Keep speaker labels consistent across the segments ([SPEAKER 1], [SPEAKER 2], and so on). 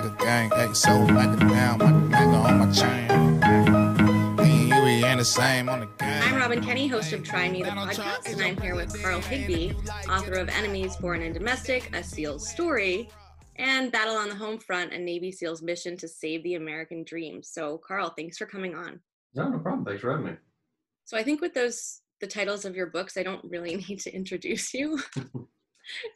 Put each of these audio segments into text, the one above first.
[SPEAKER 1] MAGA gang. Hey, so MAGA down, my MAGA on my chain. Me and you, we ain't the same on the gang.
[SPEAKER 2] I'm Robin Kenny, host of Try Me the podcast, and I'm here with Carl Higbie, author of Enemies Foreign and Domestic, A SEAL's Story, and Battle on the Home Front, a Navy SEAL's mission to save the American dream. So, Carl, thanks for coming on.
[SPEAKER 3] No, no problem. Thanks for having me.
[SPEAKER 2] So, I think with those the titles of your books, I don't really need to introduce you.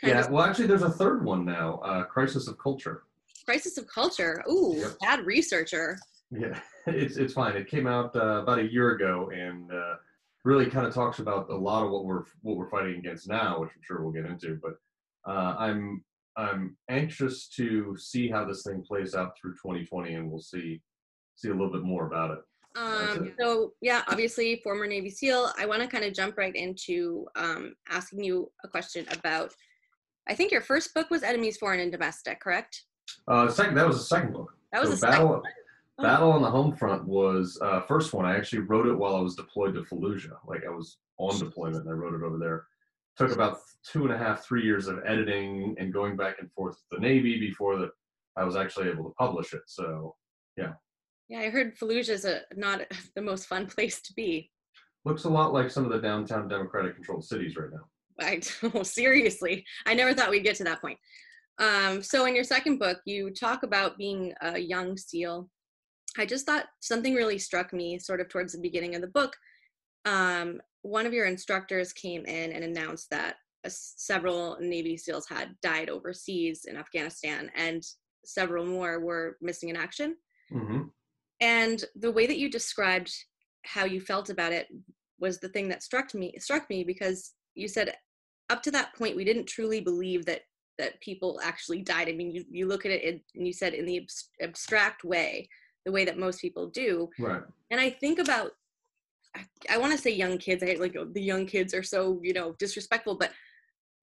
[SPEAKER 3] yeah, of, well, actually, there's a third one now uh, Crisis of Culture.
[SPEAKER 2] Crisis of Culture. Ooh, yep. bad researcher.
[SPEAKER 3] Yeah, it's, it's fine. It came out uh, about a year ago and uh, really kind of talks about a lot of what we're what we're fighting against now, which I'm sure we'll get into. But uh, I'm I'm anxious to see how this thing plays out through 2020, and we'll see see a little bit more about it.
[SPEAKER 2] Um, so yeah, obviously former Navy SEAL. I want to kind of jump right into um, asking you a question about. I think your first book was Enemies Foreign and Domestic, correct?
[SPEAKER 3] Uh, second, that was the second book.
[SPEAKER 2] That was
[SPEAKER 3] so
[SPEAKER 2] the
[SPEAKER 3] Battle,
[SPEAKER 2] second.
[SPEAKER 3] Oh. Battle on the Home Front was uh, first one. I actually wrote it while I was deployed to Fallujah. Like I was on deployment, and I wrote it over there. Took about two and a half, three years of editing and going back and forth with the Navy before that I was actually able to publish it. So, yeah.
[SPEAKER 2] Yeah, I heard Fallujah is a, not the most fun place to be.
[SPEAKER 3] Looks a lot like some of the downtown Democratic controlled cities right now.
[SPEAKER 2] I oh, seriously, I never thought we'd get to that point. Um, so in your second book, you talk about being a young SEAL. I just thought something really struck me sort of towards the beginning of the book. Um, one of your instructors came in and announced that uh, several Navy SEALs had died overseas in Afghanistan and several more were missing in action.
[SPEAKER 3] Mm-hmm.
[SPEAKER 2] And the way that you described how you felt about it was the thing that struck me struck me because you said up to that point we didn't truly believe that that people actually died. I mean, you, you look at it and you said in the abstract way, the way that most people do.
[SPEAKER 3] Right.
[SPEAKER 2] And I think about, I, I want to say young kids. I hate like the young kids are so you know disrespectful, but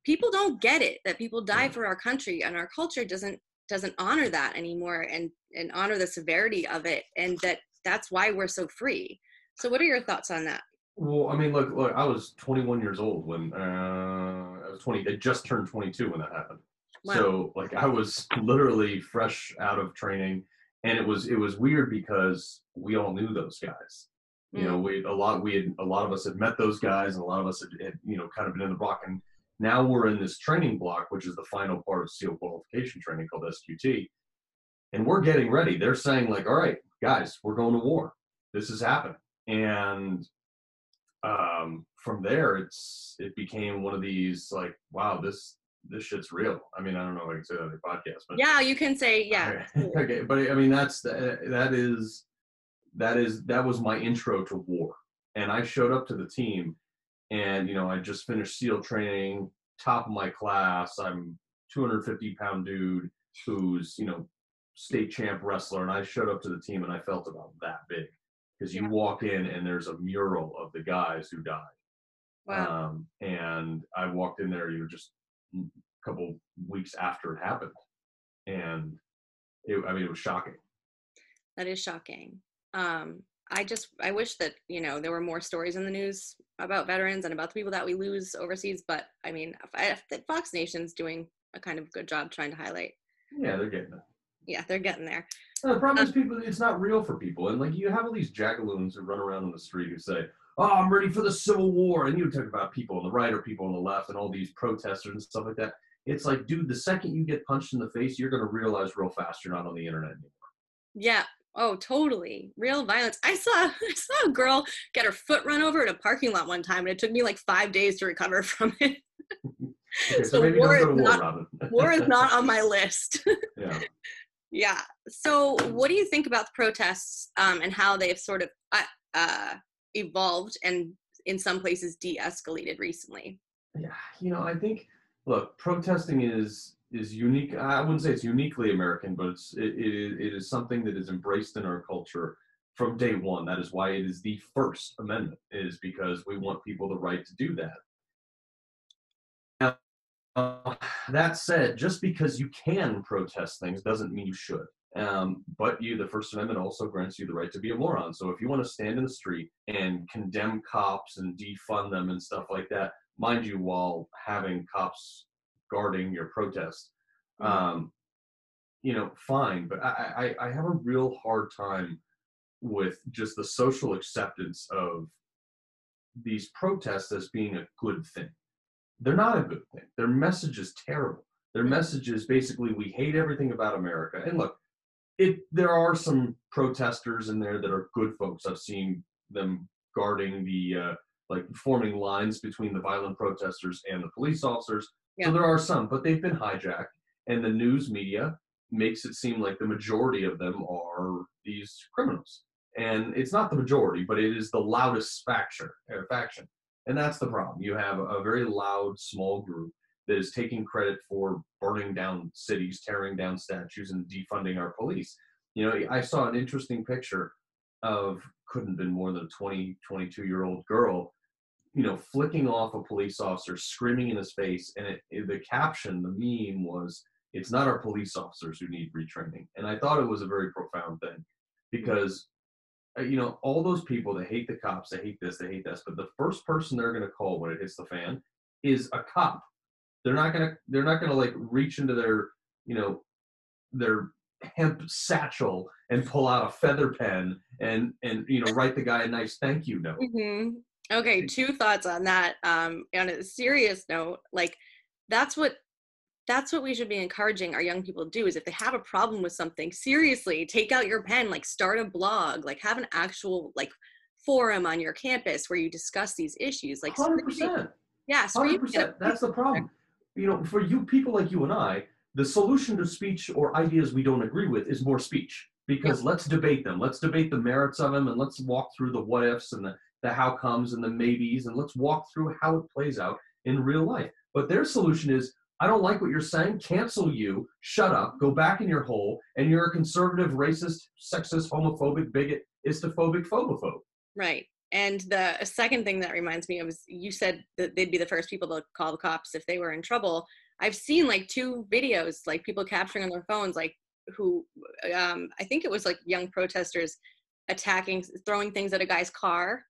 [SPEAKER 2] people don't get it that people die for our country and our culture doesn't doesn't honor that anymore and and honor the severity of it and that that's why we're so free. So, what are your thoughts on that?
[SPEAKER 3] Well, I mean, look, look. I was 21 years old when uh, I was 20. I just turned 22 when that happened. Wow. So, like, I was literally fresh out of training, and it was it was weird because we all knew those guys. You know, mm. we a lot we had a lot of us had met those guys, and a lot of us had, had you know kind of been in the block. And now we're in this training block, which is the final part of SEAL qualification training called SQT, and we're getting ready. They're saying like, "All right, guys, we're going to war. This is happening," and um, from there, it's it became one of these like, wow, this this shit's real. I mean, I don't know if I can say that on your podcast, but
[SPEAKER 2] yeah, you can say yeah.
[SPEAKER 3] Okay, okay. but I mean, that's that is that is that was my intro to war, and I showed up to the team, and you know, I just finished SEAL training, top of my class. I'm 250 pound dude who's you know state champ wrestler, and I showed up to the team, and I felt about that big because you walk in and there's a mural of the guys who died.
[SPEAKER 2] Wow.
[SPEAKER 3] Um, and I walked in there, you know, just couple weeks after it happened, and it, I mean, it was shocking.
[SPEAKER 2] That is shocking. Um, I just I wish that you know there were more stories in the news about veterans and about the people that we lose overseas. But I mean, Fox Nation's doing a kind of good job trying to highlight.
[SPEAKER 3] Yeah, they're getting it.
[SPEAKER 2] Yeah, they're getting there.
[SPEAKER 3] No, the problem is um, people. It's not real for people, and like you have all these jagaloons who run around on the street who say, "Oh, I'm ready for the Civil War," and you talk about people on the right or people on the left, and all these protesters and stuff like that. It's like, dude, the second you get punched in the face, you're gonna realize real fast you're not on the internet anymore.
[SPEAKER 2] Yeah. Oh, totally. Real violence. I saw I saw a girl get her foot run over in a parking lot one time, and it took me like five days to recover from it.
[SPEAKER 3] okay, so, so maybe war, don't war,
[SPEAKER 2] not, war is not on my list.
[SPEAKER 3] yeah.
[SPEAKER 2] Yeah. So, what do you think about the protests um, and how they've sort of uh, uh, evolved and in some places de-escalated recently?
[SPEAKER 3] Yeah, you know, I think look, protesting is is unique. I wouldn't say it's uniquely American, but it's it, it, it is something that is embraced in our culture from day one. That is why it is the First Amendment, is because we want people the right to do that. Uh, that said, just because you can protest things doesn't mean you should. Um, but you, the First Amendment also grants you the right to be a moron. So if you want to stand in the street and condemn cops and defund them and stuff like that, mind you, while having cops guarding your protest, mm-hmm. um, you know, fine. But I, I, I have a real hard time with just the social acceptance of these protests as being a good thing. They're not a good thing. Their message is terrible. Their message is basically we hate everything about America. And look, it there are some protesters in there that are good folks. I've seen them guarding the uh, like forming lines between the violent protesters and the police officers. Yeah. So there are some, but they've been hijacked, and the news media makes it seem like the majority of them are these criminals. And it's not the majority, but it is the loudest faction. Faction. And that's the problem. You have a very loud, small group that is taking credit for burning down cities, tearing down statues, and defunding our police. You know, I saw an interesting picture of couldn't have been more than a 20, 22 year old girl, you know, flicking off a police officer, screaming in his face. And it, it, the caption, the meme was, it's not our police officers who need retraining. And I thought it was a very profound thing because, uh, you know, all those people that hate the cops, they hate this, they hate this, but the first person they're going to call when it hits the fan is a cop. They're not going to, they're not going to like reach into their, you know, their hemp satchel and pull out a feather pen and and you know write the guy a nice thank you note.
[SPEAKER 2] Mm-hmm. okay two thoughts on that um on a serious note like that's what that's what we should be encouraging our young people to do is if they have a problem with something seriously take out your pen like start a blog like have an actual like forum on your campus where you discuss these issues like
[SPEAKER 3] 100%
[SPEAKER 2] yeah
[SPEAKER 3] 100% that's the problem you know for you people like you and i the solution to speech or ideas we don't agree with is more speech. Because let's debate them. Let's debate the merits of them and let's walk through the what ifs and the, the how comes and the maybes and let's walk through how it plays out in real life. But their solution is i don't like what you're saying cancel you shut up go back in your hole and you're a conservative racist sexist homophobic bigot istophobic phobophobe.
[SPEAKER 2] Right and the second thing that reminds me of is you said that they'd be the first people to call the cops if they were in trouble I've seen like two videos, like people capturing on their phones, like who, um, I think it was like young protesters attacking, throwing things at a guy's car.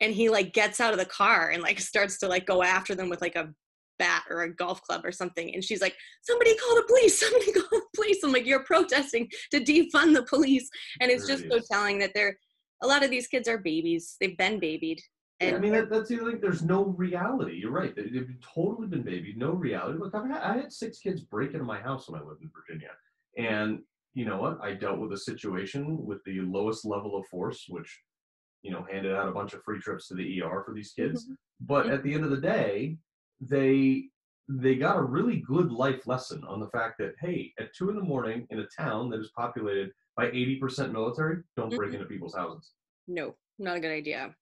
[SPEAKER 2] And he like gets out of the car and like starts to like go after them with like a bat or a golf club or something. And she's like, somebody call the police, somebody call the police. I'm like, you're protesting to defund the police. And it's just so telling that they're, a lot of these kids are babies. They've been babied.
[SPEAKER 3] And, yeah, I mean, that, that's the thing. There's no reality. You're right. They've totally been babied. No reality. Look, I've had, I had six kids break into my house when I lived in Virginia. And you know what? I dealt with a situation with the lowest level of force, which, you know, handed out a bunch of free trips to the ER for these kids. Mm-hmm. But at the end of the day, they they got a really good life lesson on the fact that hey, at two in the morning in a town that is populated by 80% military, don't break mm-hmm. into people's houses.
[SPEAKER 2] No, not a good idea.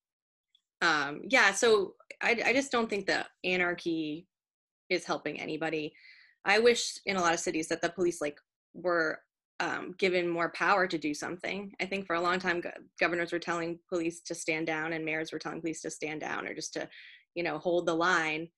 [SPEAKER 2] Um yeah so I, I just don't think that anarchy is helping anybody. I wish in a lot of cities that the police like were um, given more power to do something. I think for a long time go- governors were telling police to stand down and mayors were telling police to stand down or just to you know hold the line.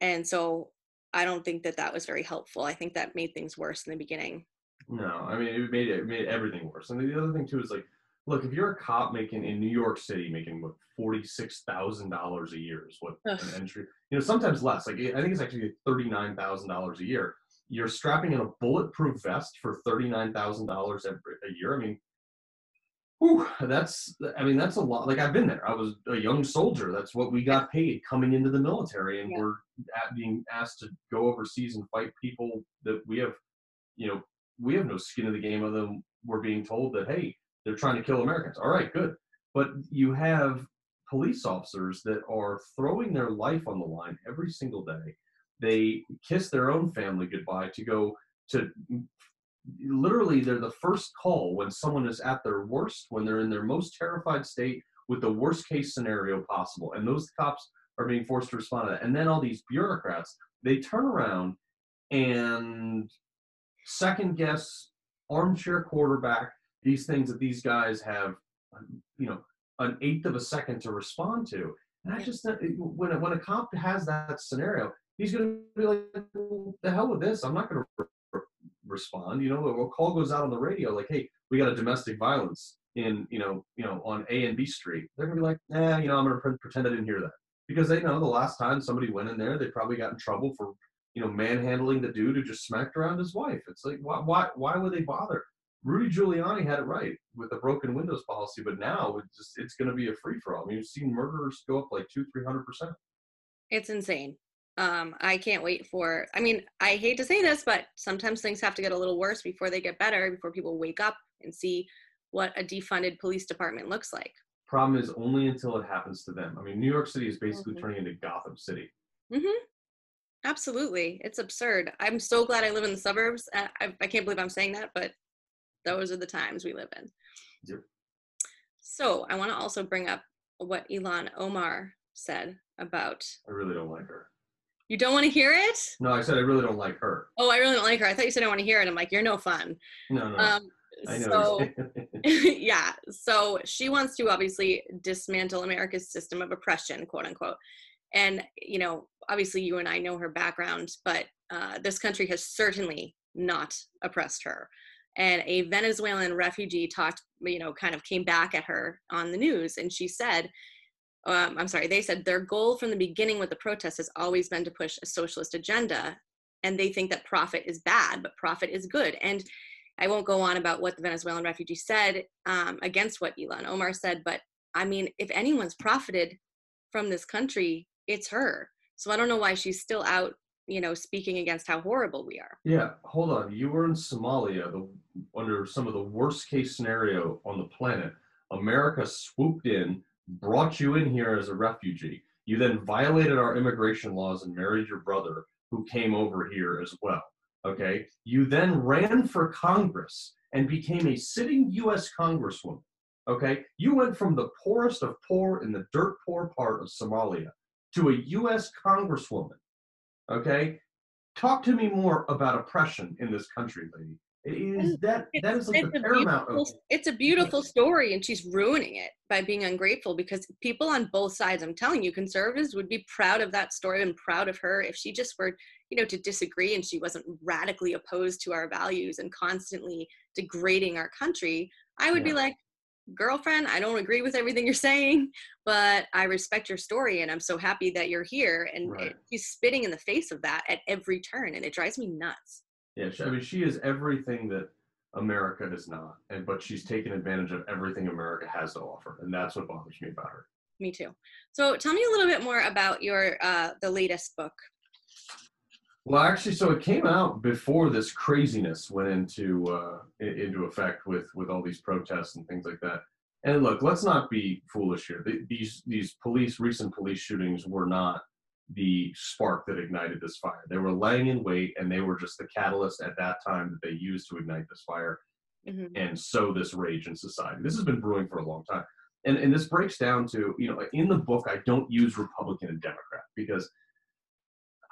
[SPEAKER 2] And so i don't think that that was very helpful. I think that made things worse in the beginning
[SPEAKER 3] no i mean it made it made everything worse and the other thing too is like look, if you're a cop making in New York City making what forty six thousand dollars a year is what Ugh. an entry, you know, sometimes less. Like I think it's actually thirty nine thousand dollars a year. You're strapping in a bulletproof vest for thirty nine thousand dollars a year. I mean, whew, that's I mean that's a lot. Like I've been there. I was a young soldier. That's what we got paid coming into the military, and yeah. we're being asked to go overseas and fight people that we have, you know, we have no skin in the game of them. We're being told that hey, they're trying to kill Americans. All right, good. But you have police officers that are throwing their life on the line every single day. They kiss their own family goodbye to go to literally they're the first call when someone is at their worst, when they're in their most terrified state with the worst case scenario possible. And those cops are being forced to respond to that. And then all these bureaucrats, they turn around and second guess armchair quarterback these things that these guys have, um, you know, an eighth of a second to respond to. And I just uh, when a, when a cop has that scenario, he's going to be like, "The hell with this! I'm not going to re- respond." You know, a call goes out on the radio like, "Hey, we got a domestic violence in you know you know on A and B Street." They're going to be like, "Nah, you know, I'm going to pretend I didn't hear that," because they know the last time somebody went in there, they probably got in trouble for you know, manhandling the dude who just smacked around his wife. It's like, why, why, why would they bother? Rudy Giuliani had it right with the broken windows policy, but now it's just it's going to be a free for all. I mean, you've seen murderers go up like two, three hundred percent.
[SPEAKER 2] It's insane. Um, I can't wait for. I mean, I hate to say this, but sometimes things have to get a little worse before they get better. Before people wake up and see what a defunded police department looks like.
[SPEAKER 3] Problem is only until it happens to them. I mean, New York City is basically
[SPEAKER 2] Mhm.
[SPEAKER 3] turning into Gotham City.
[SPEAKER 2] Mm-hmm. Absolutely, it's absurd. I'm so glad I live in the suburbs. I, I, I can't believe I'm saying that, but those are the times we live in.
[SPEAKER 3] Yep.
[SPEAKER 2] So I want to also bring up what Ilhan Omar said about.
[SPEAKER 3] I really don't like her.
[SPEAKER 2] You don't want to hear it?
[SPEAKER 3] No, I said I really don't like her.
[SPEAKER 2] Oh, I really don't like her. I thought you said I want to hear it. I'm like, you're no fun.
[SPEAKER 3] No, no.
[SPEAKER 2] Um,
[SPEAKER 3] I know.
[SPEAKER 2] so yeah so she wants to obviously dismantle america's system of oppression quote unquote and you know obviously you and i know her background but uh, this country has certainly not oppressed her and a venezuelan refugee talked you know kind of came back at her on the news and she said um, i'm sorry they said their goal from the beginning with the protest has always been to push a socialist agenda and they think that profit is bad but profit is good and I won't go on about what the Venezuelan refugee said um, against what Ilhan Omar said, but I mean, if anyone's profited from this country, it's her. So I don't know why she's still out, you know, speaking against how horrible we are.
[SPEAKER 3] yeah, hold on. You were in Somalia, the, under some of the worst case scenario on the planet. America swooped in, brought you in here as a refugee. You then violated our immigration laws and married your brother, who came over here as well. Okay. You then ran for Congress and became a sitting U.S. Congresswoman. Okay. You went from the poorest of poor in the dirt poor part of Somalia to a U.S. Congresswoman. Okay. Talk to me more about oppression in this country, lady. Is that that is like the
[SPEAKER 2] a
[SPEAKER 3] paramount of
[SPEAKER 2] it's a beautiful story, and she's ruining it by being ungrateful because people on both sides, I'm telling you, conservatives would be proud of that story and proud of her if she just were, you know, to disagree and she wasn't radically opposed to our values and constantly degrading our country. I would be like, girlfriend, I don't agree with everything you're saying, but I respect your story and I'm so happy that you're here. And
[SPEAKER 3] Right.
[SPEAKER 2] it, she's spitting in the face of that at every turn, and it drives me nuts.
[SPEAKER 3] Yeah, I mean, she is everything that America is not, and but she's taken advantage of everything America has to offer, and that's what bothers me about her.
[SPEAKER 2] Me too. So tell me a little bit more about your uh, the latest book.
[SPEAKER 3] Well, actually, so it came out before this craziness went into uh, into effect with with all these protests and things like that. And look, let's not be foolish here. These these police recent police shootings were not the spark that ignited this fire. They were laying in wait, and they were just the catalyst at that time that they used to ignite this fire.
[SPEAKER 2] Mhm.
[SPEAKER 3] and sow this rage in society. This has been brewing for a long time. And, and this breaks down to, you know, in the book, I don't use Republican and Democrat because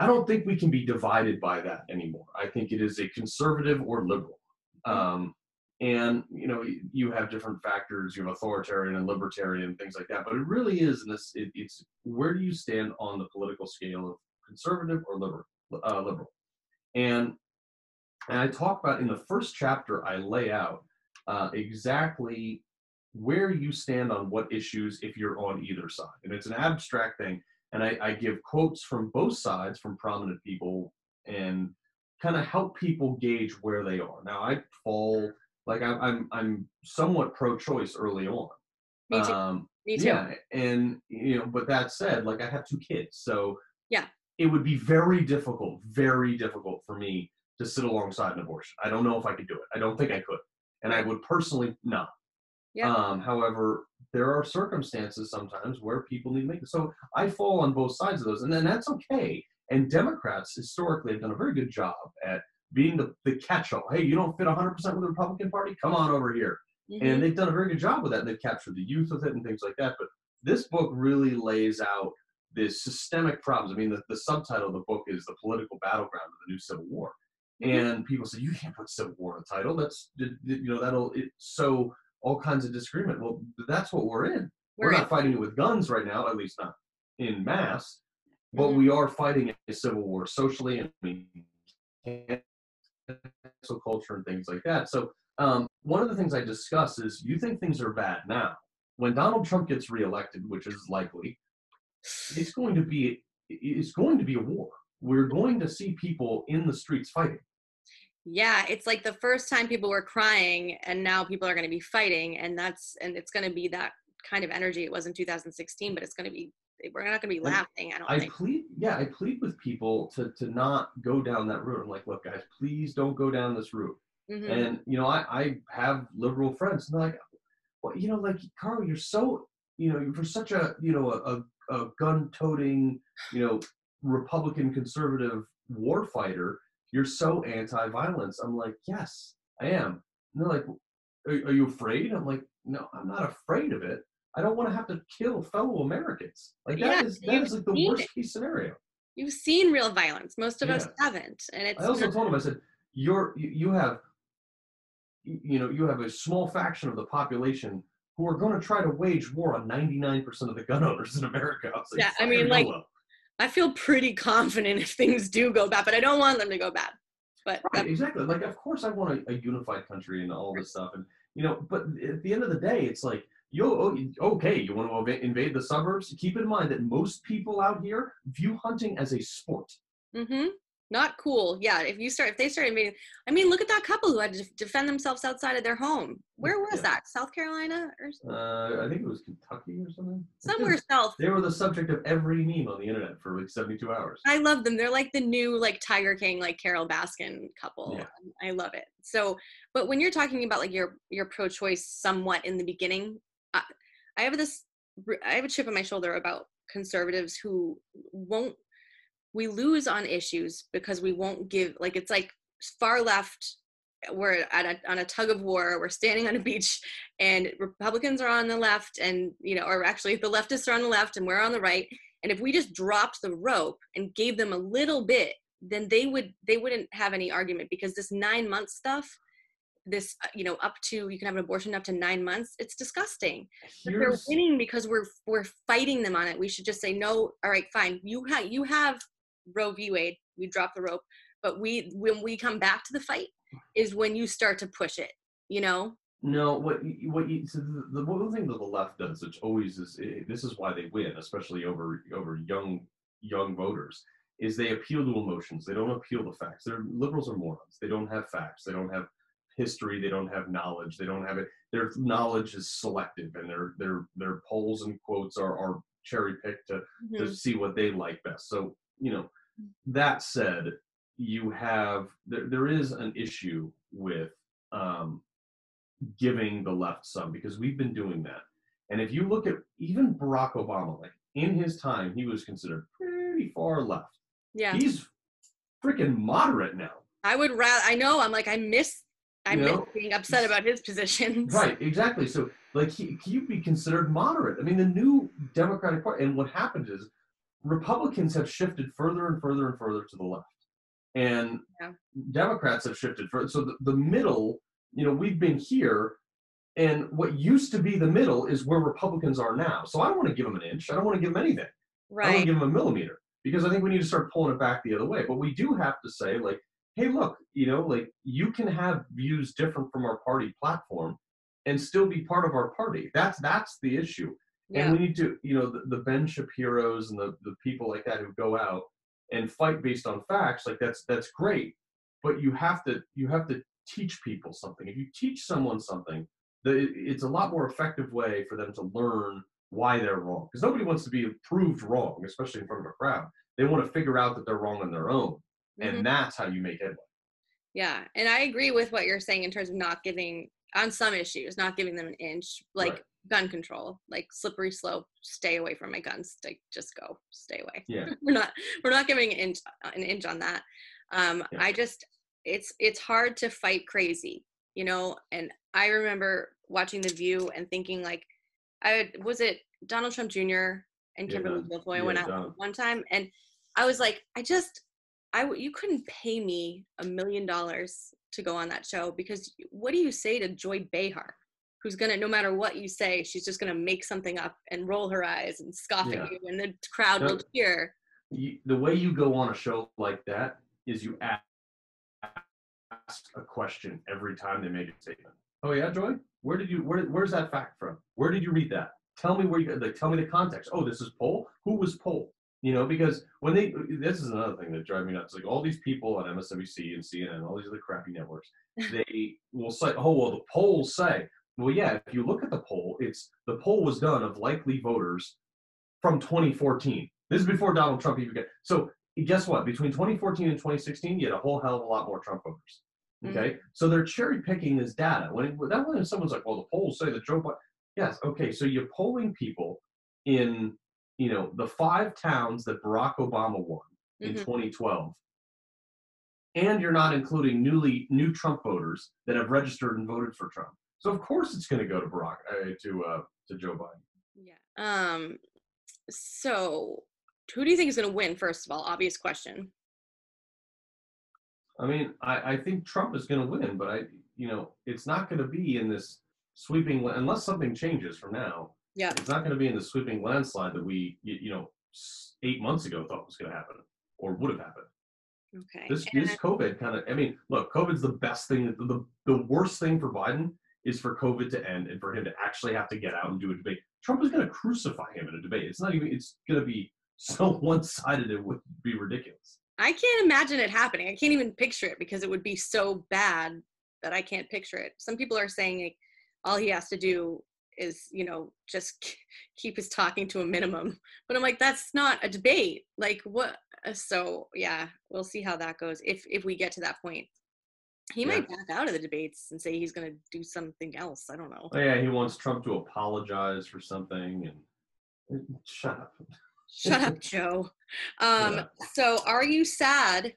[SPEAKER 3] I don't think we can be divided by that anymore. I think it is a conservative or liberal. Um, and, you know, you have different factors, you have authoritarian and libertarian things like that. But it really is, this, it, it's where do you stand on the political scale of conservative or liberal? Uh, liberal. And and I talk about in the first chapter, I lay out uh, exactly where you stand on what issues if you're on either side. And it's an abstract thing. And I, I give quotes from both sides from prominent people and kind of help people gauge where they are. Now, I fall like I'm, I'm, I'm somewhat pro choice early on.
[SPEAKER 2] Me too.
[SPEAKER 3] Um,
[SPEAKER 2] Me too.
[SPEAKER 3] yeah, and you know, but that said, like I have two kids, so
[SPEAKER 2] Yeah.
[SPEAKER 3] it would be very difficult, very difficult for me to sit alongside an abortion. I don't know if I could do it. I don't think I could, and I would personally not.
[SPEAKER 2] Yeah.
[SPEAKER 3] Um, however, there are circumstances sometimes where people need to make. So I fall on both sides of those, and then that's okay. And Democrats historically have done a very good job at being the, the catch-all. Hey, you don't fit 100% with the Republican Party? Come on over here
[SPEAKER 2] Mhm.
[SPEAKER 3] and they've done a very good job with that. And they've captured the youth with it and things like that. But this book really lays out the systemic problems. I mean, the, the subtitle of the book is "The Political Battleground of the New Civil War,"
[SPEAKER 2] Mhm.
[SPEAKER 3] and people say you can't put Civil War in the title. That's you know that'll it, sow all kinds of disagreement. Well, that's what we're in. We're,
[SPEAKER 2] We're
[SPEAKER 3] not
[SPEAKER 2] in-
[SPEAKER 3] fighting it with guns right now, at least not in mass. But
[SPEAKER 2] Mhm.
[SPEAKER 3] we are fighting a civil war socially, and mean, cancel culture and things like that. So um, one of the things I discuss is you think things are bad now. When Donald Trump gets reelected, which is likely, it's going to be it's going to be a war. we're going to see people in the streets fighting.
[SPEAKER 2] Yeah, it's like the first time people were crying, and now people are going to be fighting, and that's and it's going to be that kind of energy it was in 2016, but it's going to be we're not going to be laughing. I don't
[SPEAKER 3] I
[SPEAKER 2] think.
[SPEAKER 3] plead, yeah, I plead with people to to not go down that route. I'm like, look, guys, please don't go down this route.
[SPEAKER 2] Mhm.
[SPEAKER 3] And you know, I I have liberal friends, and they're like, well, you know, like Carl, you're so, you know, you're for such a, you know, a, a gun-toting, you know, Republican conservative war fighter. You're so anti-violence. I'm like, yes, I am. And they're like, are, are you afraid? I'm like, no, I'm not afraid of it. I don't want to have to kill fellow Americans. Like that
[SPEAKER 2] Yeah,
[SPEAKER 3] is that like the worst
[SPEAKER 2] it.
[SPEAKER 3] case scenario.
[SPEAKER 2] You've seen real violence. Most of us haven't, and it's
[SPEAKER 3] I also
[SPEAKER 2] not-
[SPEAKER 3] told him, I said, you're, you, you have, you know, you have a small faction of the population who are going to try to wage war on 99% of the gun owners in America. I was like,
[SPEAKER 2] Yeah, I mean, like,
[SPEAKER 3] Noah."
[SPEAKER 2] I feel pretty confident if things do go bad, but I don't want them to go bad. But
[SPEAKER 3] right, exactly. Like, of course, I want a, a unified country and all this stuff. And, you know, but at the end of the day, it's like, you oh, okay, you want to invade the suburbs? Keep in mind that most people out here view hunting as a sport.
[SPEAKER 2] hmm Not cool. Yeah, if you start, if they start invading, I mean, look at that couple who had to defend themselves outside of their home. Where was
[SPEAKER 3] Yeah.
[SPEAKER 2] that? South Carolina or
[SPEAKER 3] Uh, I think it was Kentucky or something.
[SPEAKER 2] somewhere south.
[SPEAKER 3] They were the subject of every meme on the internet for like 72 hours.
[SPEAKER 2] I love them. They're like the new like Tiger King, like Carole Baskin couple.
[SPEAKER 3] Yeah.
[SPEAKER 2] I love it. So, but when you're talking about like your your pro-choice somewhat in the beginning, I, I have this I have a chip on my shoulder about conservatives who won't we lose on issues because we won't give like it's like far left we're at a, on a tug of war we're standing on a beach and republicans are on the left and you know or actually the leftists are on the left and we're on the right. And if we just dropped the rope and gave them a little bit then they would they wouldn't have any argument because this nine month stuff this uh, you know up to you can have an abortion up to nine months it's disgusting. But they're winning because we're we're fighting them on it. We should just say no all right fine. You have you have roe v wade we drop the rope but we when we come back to the fight is when you start to push it you know
[SPEAKER 3] No, what you- what you, so the, the one thing that the left does, which always is, this is why they win, especially over over young young voters, is they appeal to emotions. They don't appeal to facts. They're liberals are morons. They don't have facts. They don't have history. They don't have knowledge. They don't have it. Their knowledge is selective, and their their their polls and quotes are are cherry picked to to
[SPEAKER 2] Mhm.
[SPEAKER 3] see what they like best. So, you know, that said, you have there, there is an issue with um, giving the left some because we've been doing that. And if you look at even Barack Obama, like in his time, he was considered pretty far left.
[SPEAKER 2] yeah
[SPEAKER 3] He's freaking moderate now.
[SPEAKER 2] i would rather i know i'm like i miss i
[SPEAKER 3] You
[SPEAKER 2] miss
[SPEAKER 3] know,
[SPEAKER 2] being upset about his positions
[SPEAKER 3] Right, exactly. So, like, he, he'd be considered moderate. I mean, the new Democratic Party, and what happened is Republicans have shifted further and further and further to the left, and
[SPEAKER 2] Yeah.
[SPEAKER 3] Democrats have shifted further. So, the, the middle, you know, we've been here, and what used to be the middle is where Republicans are now. So, I don't want to give them an inch. I don't want to give them anything. Right. I don't want to give them a millimeter because I think we need to start pulling it back the other way. But we do have to say, like, hey, look, you know, like you can have views different from our party platform and still be part of our party. That's that's the issue.
[SPEAKER 2] Yeah
[SPEAKER 3] And we need to, you know, the, the Ben Shapiro's and the, the people like that who go out and fight based on facts, like that's that's great. But you have to you have to teach people something. If you teach someone something, the, it's a lot more effective way for them to learn why they're wrong. Because nobody wants to be proved wrong, especially in front of a crowd. They want to figure out that they're wrong on their own,
[SPEAKER 2] Mhm.
[SPEAKER 3] and that's how you make headway.
[SPEAKER 2] Yeah, and I agree with what you're saying in terms of not giving on some issues, not giving them an inch, like
[SPEAKER 3] Right.
[SPEAKER 2] Gun control, like slippery slope. Stay away from my guns. Like just go, stay away.
[SPEAKER 3] Yeah.
[SPEAKER 2] we're not we're not giving an inch an inch on that. Um,
[SPEAKER 3] Yeah.
[SPEAKER 2] I just it's it's hard to fight crazy, you know. And I remember watching The View and thinking like, I was it Donald Trump Jr. and Kimberly
[SPEAKER 3] Don-
[SPEAKER 2] Guilfoyle
[SPEAKER 3] yeah,
[SPEAKER 2] went out
[SPEAKER 3] Don.
[SPEAKER 2] one time, and I was like, I just I you couldn't pay me a million dollars to go on that show because what do you say to Joy Behar, who's gonna no matter what you say, she's just gonna make something up and roll her eyes and scoff
[SPEAKER 3] Yeah.
[SPEAKER 2] at you, and the crowd will cheer.
[SPEAKER 3] you, the way you go on a show like that is you ask, ask a question every time they make a statement. Oh yeah, Joy, where did you where where's that fact from? Where did you read that? Tell me where you like, tell me the context. Oh, this is poll. Who was poll? You know, because when they this is another thing that drives me nuts. Like all these people on MSNBC and CNN, all these other crappy networks, they will say, "Oh, well, the polls say." Well, yeah. If you look at the poll, it's the poll was done of likely voters from 2014. This is before Donald Trump even got. So guess what? Between 2014 and 2016, you had a whole hell of a lot more Trump voters.
[SPEAKER 2] Mm-hmm.
[SPEAKER 3] Okay, so they're cherry picking this data. When it, that when someone's like, "Well, the polls say that Joe Biden," yes, okay, so you're polling people in you know the five towns that Barack Obama won in
[SPEAKER 2] Mhm.
[SPEAKER 3] 2012, and you're not including newly new Trump voters that have registered and voted for Trump. So of course it's going to go to Barack uh, to uh, to Joe Biden.
[SPEAKER 2] Yeah. Um. So, who do you think is going to win? First of all, obvious question.
[SPEAKER 3] I mean, I, I think Trump is going to win, but I, you know, it's not going to be in this sweeping unless something changes from now.
[SPEAKER 2] Yeah.
[SPEAKER 3] It's not going to be in the sweeping landslide that we, you, you know, eight months ago thought was going to happen or would have happened.
[SPEAKER 2] Okay.
[SPEAKER 3] This
[SPEAKER 2] And-
[SPEAKER 3] this COVID kind of. I mean, look, COVID's the best thing. The, the the worst thing for Biden is for COVID to end and for him to actually have to get out and do a debate. Trump is going to crucify him in a debate. It's not even. It's going to be so one sided. It would be ridiculous.
[SPEAKER 2] I can't imagine it happening. I can't even picture it because it would be so bad that I can't picture it. Some people are saying like, all he has to do is, you know, just keep his talking to a minimum. But I'm like, that's not a debate. Like what? uh, So yeah, we'll see how that goes if if we get to that point. He might back out of the debates and say he's going to do something else. I don't know.
[SPEAKER 3] Oh, yeah, he wants Trump to apologize for something and shut up.
[SPEAKER 2] Shut up, Joe. Um,
[SPEAKER 3] Yeah.
[SPEAKER 2] So, are you sad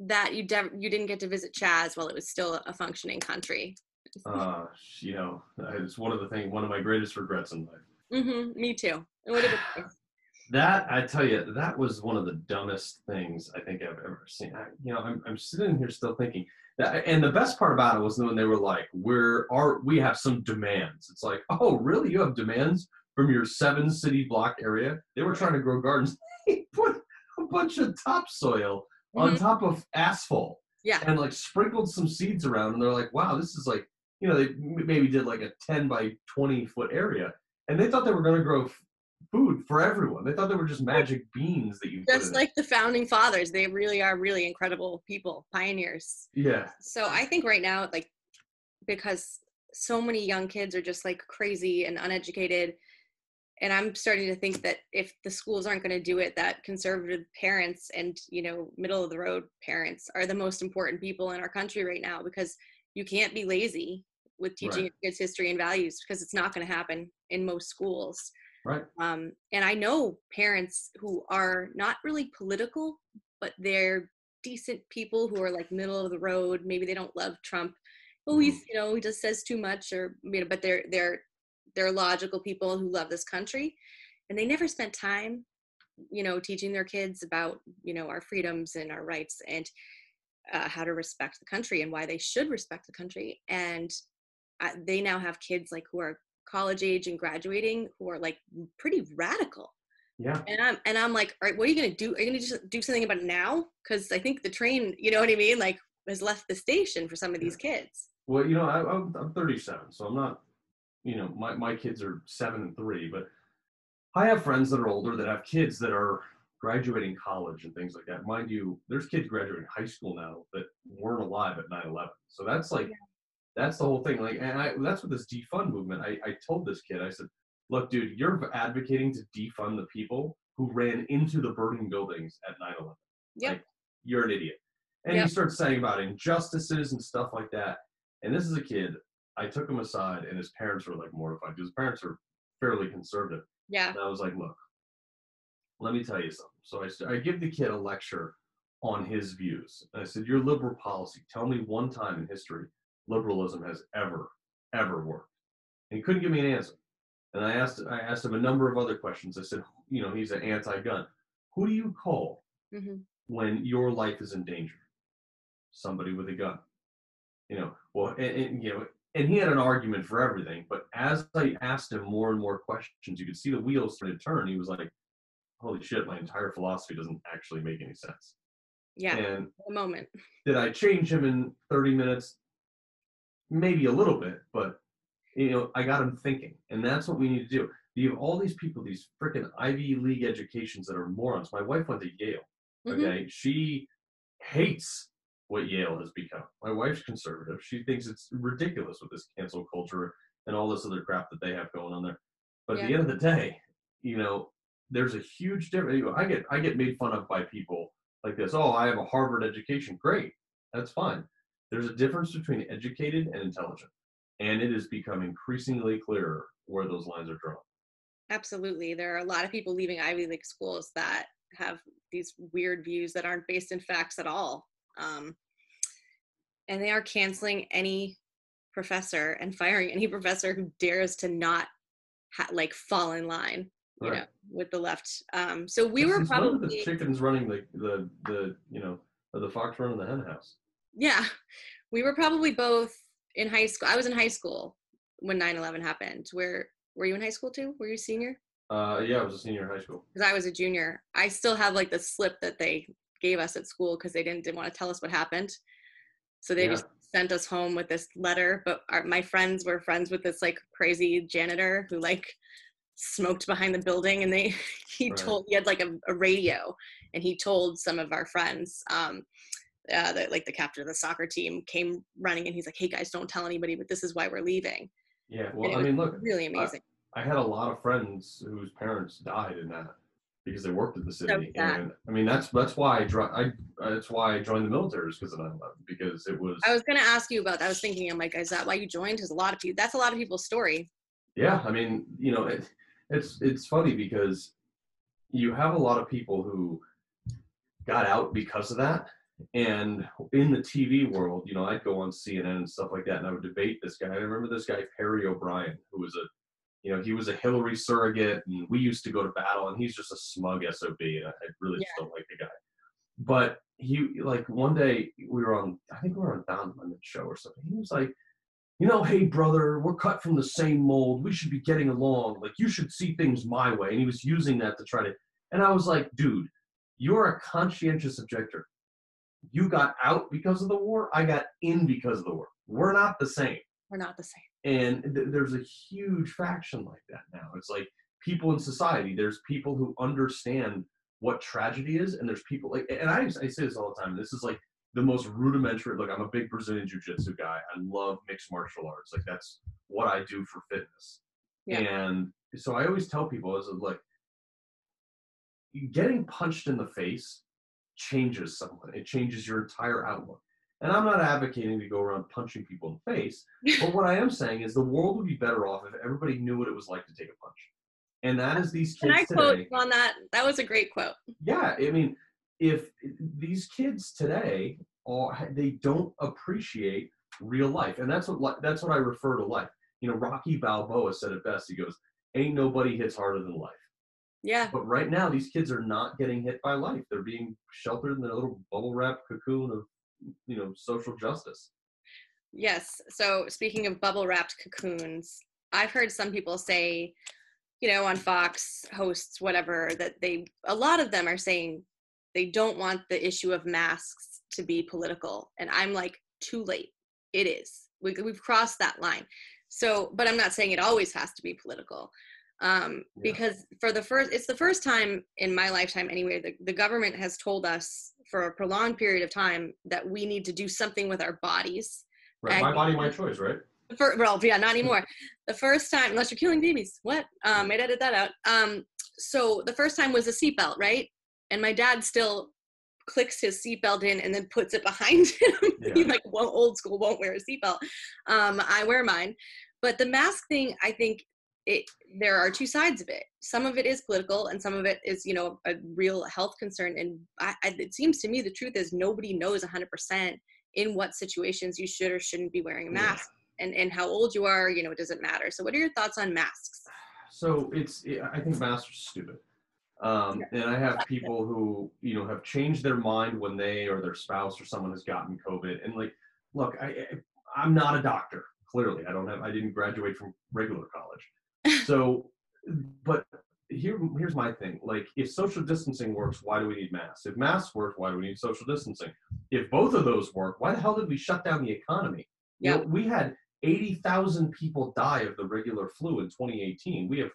[SPEAKER 2] that you dev- you didn't get to visit Chaz while it was still a functioning country?
[SPEAKER 3] Uh, you know, it's one of the things, one of my greatest regrets in life.
[SPEAKER 2] Mm-hmm. Me too. It would have been.
[SPEAKER 3] That I tell you, that was one of the dumbest things I think I've ever seen. I, you know, I'm, I'm sitting here still thinking and the best part about it was when they were like, "We're our we have some demands." It's like, oh, really? You have demands from your seven city block area? They were trying to grow gardens. They put a bunch of topsoil on
[SPEAKER 2] Mhm.
[SPEAKER 3] top of asphalt
[SPEAKER 2] Yeah.
[SPEAKER 3] and like sprinkled some seeds around, and they're like, "Wow, this is like." You know, they maybe did like a 10 by 20 foot area, and they thought they were going to grow food for everyone. They thought they were just magic beans that you
[SPEAKER 2] Just like the founding fathers, they really are really incredible people, pioneers.
[SPEAKER 3] yeah,
[SPEAKER 2] So I think right now, like, because so many young kids are just like crazy and uneducated, and I'm starting to think that if the schools aren't going to do it, that conservative parents and you know middle of the road parents are the most important people in our country right now because you can't be lazy with teaching
[SPEAKER 3] Right.
[SPEAKER 2] kids history and values because it's not going to happen in most schools.
[SPEAKER 3] Right.
[SPEAKER 2] Um, and I know parents who are not really political, but they're decent people who are like middle of the road. Maybe they don't love Trump. Oh, he's you know he just says too much, or you know, but they're they're they're logical people who love this country, and they never spent time, you know, teaching their kids about you know our freedoms and our rights and uh, how to respect the country and why they should respect the country. And uh, they now have kids like who are college age and graduating who are like pretty radical.
[SPEAKER 3] Yeah,
[SPEAKER 2] and i'm and i'm like all right what are you gonna do? Are you gonna just do something about it now? Because i think the train you know what i mean like has left the station for some of these kids.
[SPEAKER 3] Well, you know, I, I'm, I'm 37, so I'm not, you know, my, my kids are seven and three, but I have friends that are older that have kids that are graduating college and things like that. Mind you, there's kids graduating high school now that weren't alive at 9 11. So that's like, that's the whole thing. Like, and I, that's what this defund movement, I, I told this kid, I said, look, dude, you're advocating to defund the people who ran into the burning buildings at 9 11.
[SPEAKER 2] Yep.
[SPEAKER 3] Like, you're an idiot. And
[SPEAKER 2] Yep.
[SPEAKER 3] he starts saying about injustices and stuff like that. And this is a kid, I took him aside, and his parents were like mortified because his parents are fairly conservative.
[SPEAKER 2] yeah
[SPEAKER 3] And I was like, look, let me tell you something. So I, st- I give the kid a lecture on his views. And I said, your liberal policy, tell me one time in history liberalism has ever, ever worked. And he couldn't give me an answer. And I asked, I asked him a number of other questions. I said, you know, he's an anti-gun. Who do you call
[SPEAKER 2] hmm
[SPEAKER 3] when your life is in danger? Somebody with a gun. You know, well, and, and you know, and he had an argument for everything. But as I asked him more and more questions, you could see the wheels started to turn. He was like, "Holy shit, my entire philosophy doesn't actually make any sense."
[SPEAKER 2] yeah
[SPEAKER 3] And
[SPEAKER 2] a moment
[SPEAKER 3] did I change him in 30 minutes? Maybe a little bit, but you know, I got him thinking, and that's what we need to do. you have all these people, these freaking Ivy League educations that are morons. My wife went to Yale.
[SPEAKER 2] Mhm.
[SPEAKER 3] Okay, she hates what Yale has become. My wife's conservative. She thinks it's ridiculous with this cancel culture and all this other crap that they have going on there. But at the end of the day, you know, there's a huge difference. I get I get made fun of by people like this. Oh, I have a Harvard education. Great, that's fine. There's a difference between educated and intelligent, and it has become increasingly clearer where those lines are drawn.
[SPEAKER 2] Absolutely. There are a lot of people leaving Ivy League schools that have these weird views that aren't based in facts at all. Um, and they are canceling any professor and firing any professor who dares to not ha- like fall in line, you
[SPEAKER 3] Right.
[SPEAKER 2] know, with the left. Um, so we were
[SPEAKER 3] of the chickens running the the the you know the fox running the hen house.
[SPEAKER 2] Yeah, we were probably both in high school. I was in high school when 9-11 happened. Where were you in high school too? Were you a senior?
[SPEAKER 3] Uh, yeah, I was a senior in high school.
[SPEAKER 2] because I was a junior. I still have like the slip that they gave us at school because they didn't, didn't want to tell us what happened. So they
[SPEAKER 3] Yeah.
[SPEAKER 2] just sent us home with this letter. But our, my friends were friends with this like crazy janitor who like smoked behind the building, and they he
[SPEAKER 3] Right.
[SPEAKER 2] told he had like a, a radio, and he told some of our friends. Um, uh, that like the captain of the soccer team came running and he's like, "Hey guys, don't tell anybody, but this is why we're leaving."
[SPEAKER 3] Yeah, well, I mean, look,
[SPEAKER 2] really amazing.
[SPEAKER 3] I had a lot of friends whose parents died in that because they worked at the city,
[SPEAKER 2] sad.
[SPEAKER 3] and I mean that's that's why I dro- I that's why I joined the military is because of 9/11 because it was
[SPEAKER 2] I was gonna ask you about that. I was thinking, I'm like, is that why you joined? Because a lot of people, that's a lot of people's story.
[SPEAKER 3] yeah i mean you know it, it's it's funny because you have a lot of people who got out because of that and in the tv world you know i'd go on cnn and stuff like that and i would debate this guy i remember this guy perry o'brien who was a you know he was a hillary surrogate and we used to go to battle and he's just a smug sob and i, I really just don't like the guy but he like one day we were on i think we were on Don Lemon show or something he was like you know, hey brother, we're cut from the same mold. We should be getting along. Like you should see things my way. And he was using that to try to and I was like, dude, you're a conscientious objector. You got out because of the war. I got in because of the war. We're not the same.
[SPEAKER 2] We're not the same.
[SPEAKER 3] And th- there's a huge faction like that now. It's like people in society. There's people who understand what tragedy is, and there's people like, and I, I say this all the time. This is like the most rudimentary. Look, I'm a big Brazilian jiu-jitsu guy. I love mixed martial arts. Like that's what I do for fitness.
[SPEAKER 2] Yeah.
[SPEAKER 3] And so I always tell people is like getting punched in the face changes someone. It changes your entire outlook. And I'm not advocating to go around punching people in the face, but what I am saying is the world would be better off if everybody knew what it was like to take a punch. And that is these kids.
[SPEAKER 2] Can I quote
[SPEAKER 3] today.
[SPEAKER 2] on that? That was a great quote.
[SPEAKER 3] Yeah, I mean, if these kids today are they don't appreciate real life, and that's what that's what I refer to life. You know, Rocky Balboa said it best. He goes, "Ain't nobody hits harder than life."
[SPEAKER 2] Yeah.
[SPEAKER 3] But right now, these kids are not getting hit by life. They're being sheltered in their little bubble wrap cocoon of, you know, social justice.
[SPEAKER 2] Yes. So speaking of bubble wrapped cocoons, I've heard some people say, you know, on Fox hosts, whatever, that they, a lot of them are saying they don't want the issue of masks to be political. And I'm like, too late. It is. We, we've crossed that line. So, but I'm not saying it always has to be political. Um,
[SPEAKER 3] Yeah.
[SPEAKER 2] because for the first, it's the first time in my lifetime anyway, the, the government has told us for a prolonged period of time that we need to do something with our bodies
[SPEAKER 3] Right, my body, my choice. Right.
[SPEAKER 2] for, well, yeah, not anymore. The first time, unless you're killing babies, what? Um, I'd edit that out. Um, so the first time was a seatbelt, right? And my dad still clicks his seatbelt in and then puts it behind him. he like well, old school won't wear a seatbelt. Um, I wear mine, but the mask thing, I think it there are two sides of it. Some of it is political, and some of it is you know a real health concern. And I, I, it seems to me the truth is nobody knows 100% in what situations you should or shouldn't be wearing a
[SPEAKER 3] Yeah.
[SPEAKER 2] mask and and how old you are you know it doesn't matter so what are your thoughts on masks
[SPEAKER 3] So it's I think masks are stupid. Um, and I have people who you know have changed their mind when they or their spouse or someone has gotten COVID. And like, look, I I- I'm not a doctor. Clearly, I don't have. I didn't graduate from regular college. So, but here here's my thing. Like, if social distancing works, why do we need masks? If masks work, why do we need social distancing? If both of those work, why the hell did we shut down the economy? You know, we had 80,000 people die of the regular flu in 2018. We have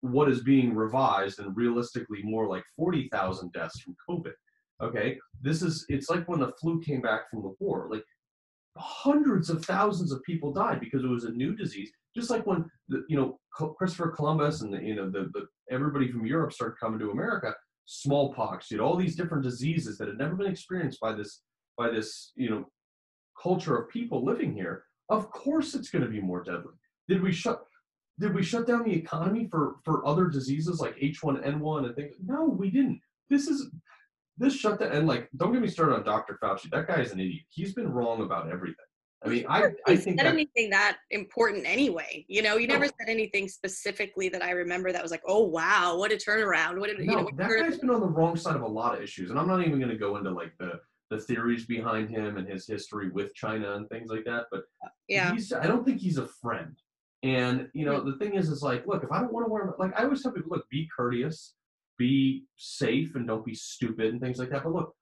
[SPEAKER 3] what is being revised and realistically more like 40,000 deaths from COVID. Okay, this is it's like when the flu came back from the war. Like hundreds of thousands of people died because it was a new disease. Just like when the, you know Christopher Columbus and the, you know the, the everybody from Europe started coming to America, smallpox, you know all these different diseases that had never been experienced by this by this you know culture of people living here. Of course, it's going to be more deadly. Did we shut? Did we shut down the economy for for other diseases like H1N1 and things? No, we didn't. This is this shut down and like don't get me started on Dr. Fauci. That guy is an idiot. He's been wrong about everything. I mean, I, I think
[SPEAKER 2] said
[SPEAKER 3] that,
[SPEAKER 2] anything that important anyway. You know, you never said anything specifically that I remember that was like, oh wow, what a turnaround. What did
[SPEAKER 3] no,
[SPEAKER 2] you know?
[SPEAKER 3] that guy's been on the wrong side of a lot of issues, and I'm not even going to go into like the the theories behind him and his history with China and things like that. But uh,
[SPEAKER 2] yeah,
[SPEAKER 3] he's I don't think he's a friend. And you know, the thing is, is like, look, if I don't want to wear, like, I always tell people, look, be courteous, be safe, and don't be stupid and things like that. But look,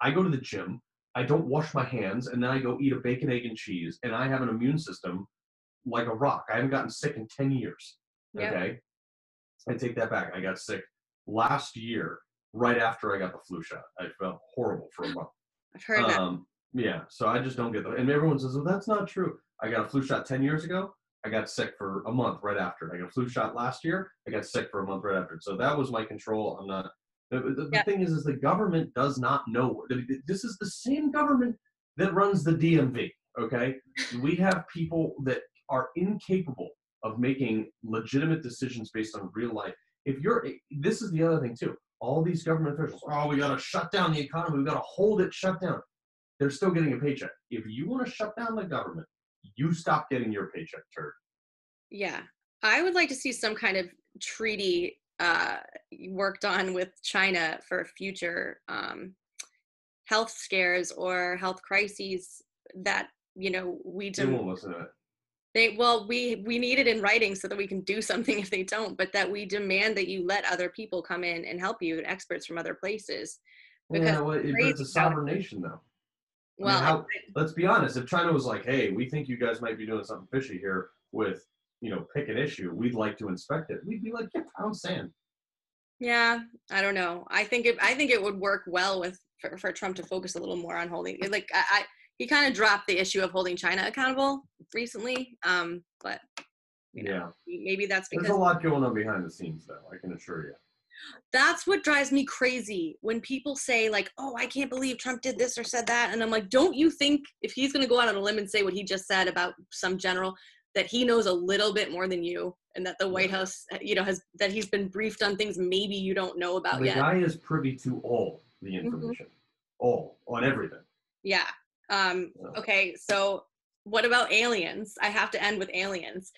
[SPEAKER 3] I go to the gym. I don't wash my hands, and then I go eat a bacon, egg, and cheese, and I have an immune system like a rock. I haven't gotten sick in ten years.
[SPEAKER 2] Yep.
[SPEAKER 3] Okay, I take that back. I got sick last year, right after I got the flu shot. I felt horrible for a month.
[SPEAKER 2] I've heard that.
[SPEAKER 3] Um, yeah, so I just don't get that. And everyone says, well, that's not true. I got a flu shot 10 years ago. I got sick for a month right after. I got a flu shot last year. I got sick for a month right after. So that was my control. I'm not. The, the,
[SPEAKER 2] Yeah.
[SPEAKER 3] thing is, is the government does not know. This is the same government that runs the DMV. Okay, we have people that are incapable of making legitimate decisions based on real life. If you're, this is the other thing too. All these government officials, oh, we got to shut down the economy. We got to hold it shut down. They're still getting a paycheck. If you want to shut down the government, you stop getting your paycheck, turd.
[SPEAKER 2] Yeah, I would like to see some kind of treaty uh, worked on with China for future um, health scares or health crises that you know we
[SPEAKER 3] They won't listen to it.
[SPEAKER 2] they well we we need it in writing so that we can do something if they don't but that we demand that you let other people come in and help you experts from other places Because
[SPEAKER 3] Yeah, well, it, but it's a sovereign nation, though.
[SPEAKER 2] Well
[SPEAKER 3] how-
[SPEAKER 2] I-
[SPEAKER 3] Let's be honest. If China was like, "Hey, we think you guys might be doing something fishy here with, you know, pick an issue. We'd like to inspect it," we'd be like, "Yeah, pound sand."
[SPEAKER 2] yeah i don't know i think it i think it would work well with for, for trump to focus a little more on holding like i, I he kind of dropped the issue of holding china accountable recently um but you know
[SPEAKER 3] Yeah,
[SPEAKER 2] maybe that's because there's
[SPEAKER 3] a lot going on behind the scenes, though. I can assure you.
[SPEAKER 2] That's what drives me crazy when people say like oh i can't believe trump did this or said that and i'm like don't you think if he's going to go out on a limb and say what he just said about some general that he knows a little bit more than you and that the white house you know has that he's been briefed on things maybe you don't know about yet.
[SPEAKER 3] the
[SPEAKER 2] yet
[SPEAKER 3] guy is privy to all the
[SPEAKER 2] Mm-hmm.
[SPEAKER 3] information, all on everything.
[SPEAKER 2] yeah um okay so what about aliens i have to end with aliens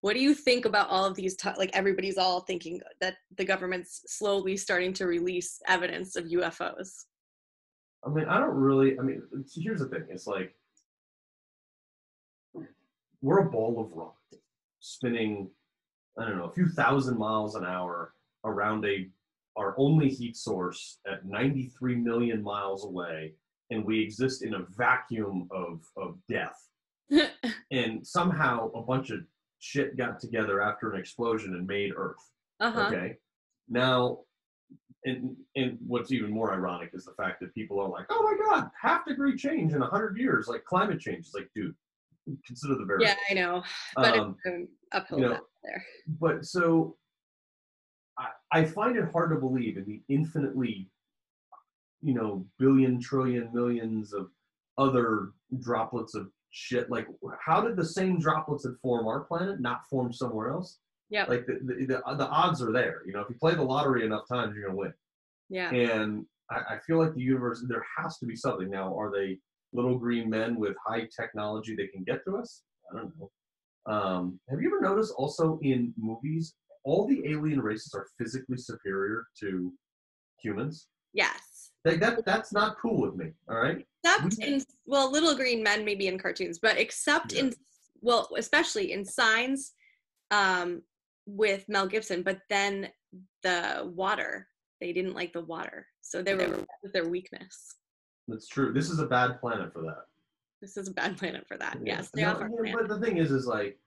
[SPEAKER 2] what do you think about all of these t- like everybody's all thinking that the government's slowly starting to release evidence of ufos
[SPEAKER 3] I mean, I don't really. I mean, here's the thing. It's like we're a ball of rock spinning. I don't know, a few thousand miles an hour around a our only heat source at 93 million miles away, and we exist in a vacuum of of death. And somehow a bunch of shit got together after an explosion and made Earth.
[SPEAKER 2] uh-huh
[SPEAKER 3] Okay. Now, and and what's even more ironic is the fact that people are like, "Oh my God, half degree change in hundred years, like climate change." It's like, dude, consider the variables.
[SPEAKER 2] yeah i know but
[SPEAKER 3] Um,
[SPEAKER 2] uphill
[SPEAKER 3] you know,
[SPEAKER 2] there
[SPEAKER 3] but so, I I find it hard to believe in the infinitely, you know, billion, trillion, millions of other droplets of shit. Like, how did the same droplets that form our planet not form somewhere else?
[SPEAKER 2] yeah
[SPEAKER 3] Like the, the, the, the odds are there. You know, if you play the lottery enough times, you're gonna win.
[SPEAKER 2] yeah
[SPEAKER 3] And I, I feel like the universe, there has to be something. Now, are they little green men with high technology that can get to us? I don't know. Um, have you ever noticed also in movies, all the alien races are physically superior to humans?
[SPEAKER 2] yes
[SPEAKER 3] Like that, that's not cool with me. All right.
[SPEAKER 2] except in well little green men maybe in cartoons but except
[SPEAKER 3] Yeah.
[SPEAKER 2] in well especially in signs um with mel gibson but then the water they didn't like the water so they were their weakness
[SPEAKER 3] That's true. This is a bad planet for that.
[SPEAKER 2] this is a bad planet for that
[SPEAKER 3] Yeah.
[SPEAKER 2] yes stay
[SPEAKER 3] No,
[SPEAKER 2] off our
[SPEAKER 3] yeah, But the thing is, is like,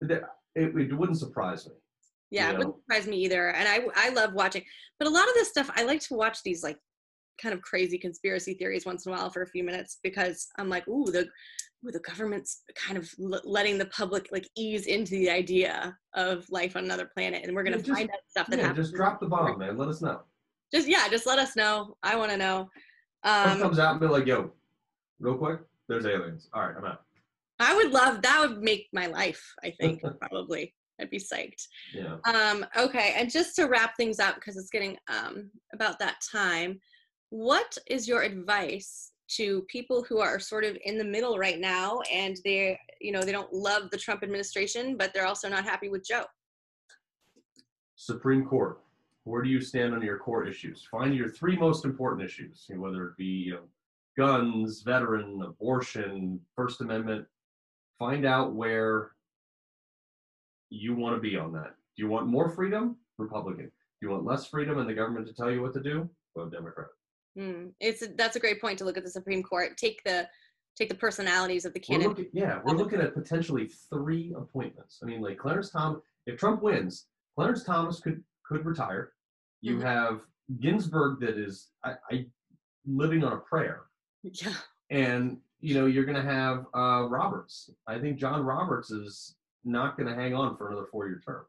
[SPEAKER 3] it, it wouldn't surprise me
[SPEAKER 2] Yeah,
[SPEAKER 3] You
[SPEAKER 2] it wouldn't surprise me either. And I I love watching, but a lot of this stuff I like to watch these like kind of crazy conspiracy theories once in a while for a few minutes because I'm like, ooh, the ooh, the government's kind of l- letting the public like ease into the idea of life on another planet, and we're gonna
[SPEAKER 3] Yeah, just-
[SPEAKER 2] find out stuff that
[SPEAKER 3] Yeah,
[SPEAKER 2] happens.
[SPEAKER 3] just drop the bomb, man. Let us know.
[SPEAKER 2] Just yeah, just let us know. I want to know. Um,
[SPEAKER 3] comes out and be like, "Yo, real quick, there's aliens. All right, I'm out."
[SPEAKER 2] I would love that. Would make my life. I think probably. I'd be psyched.
[SPEAKER 3] Yeah.
[SPEAKER 2] Um, okay, and just to wrap things up because it's getting um, about that time, what is your advice to people who are sort of in the middle right now and they, you know, they don't love the Trump administration, but they're also not happy with Joe?
[SPEAKER 3] Supreme Court. Where do you stand on your core issues? Find your three most important issues, you know, whether it be you know, guns, veteran, abortion, First Amendment. Find out where you want to be on that. Do you want more freedom? Republican. Do you want less freedom and the government to tell you what to do? Vote Democrat.
[SPEAKER 2] Hmm. It's that's a great point to look at the Supreme Court. Take the take the personalities of the
[SPEAKER 3] We're
[SPEAKER 2] candidates.
[SPEAKER 3] looking, yeah, we're looking at potentially three appointments. I mean, like Clarence Thomas. If Trump wins, Clarence Thomas could could retire. You
[SPEAKER 2] Mhm.
[SPEAKER 3] have Ginsburg that is I, I living on a prayer,
[SPEAKER 2] Yeah.
[SPEAKER 3] and you know you're going to have uh, Roberts. I think John Roberts is not going to hang on for another four year term.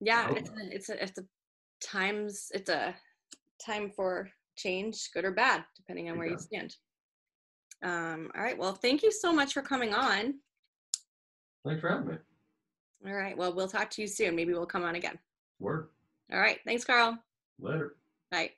[SPEAKER 2] Yeah, it's a, it's a, it's a times it's a time for change, good or bad, depending on where you stand. Um, all right. Well, thank you so much for coming on.
[SPEAKER 3] Thanks for having me.
[SPEAKER 2] All right. Well, we'll talk to you soon. Maybe we'll come on again.
[SPEAKER 3] Word.
[SPEAKER 2] All right. Thanks, Carl.
[SPEAKER 3] Later.
[SPEAKER 2] Bye.